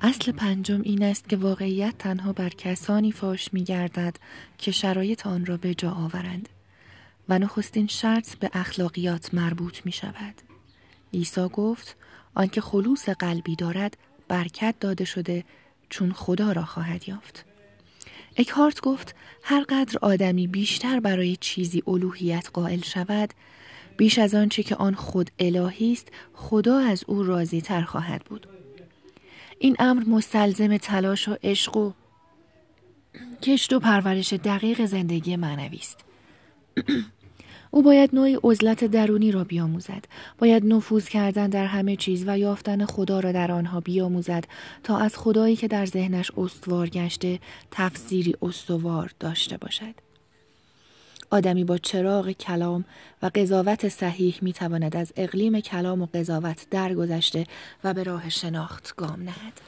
اصل پنجم این است که واقعیت تنها بر کسانی فاش می گردد که شرایط آن را به جا آورند و نخستین شرط به اخلاقیات مربوط می شود. عیسی گفت آنکه خلوص قلبی دارد برکت داده شده چون خدا را خواهد یافت. اکهارت گفت هر قدر آدمی بیشتر برای چیزی الوهیت قائل شود بیش از آنچه که آن خود الهی است خدا از او راضی تر خواهد بود این امر مستلزم تلاش و عشق و کشت و پرورش دقیق زندگی معنوی است. او باید نوعی عزلت درونی را بیاموزد. باید نفوذ کردن در همه چیز و یافتن خدا را در آنها بیاموزد تا از خدایی که در ذهنش استوار گشته تفسیری استوار داشته باشد. آدمی با چراغ کلام و قضاوت صحیح می تواند از اقلیم کلام و قضاوت درگذشته و به راه شناخت گام نهد.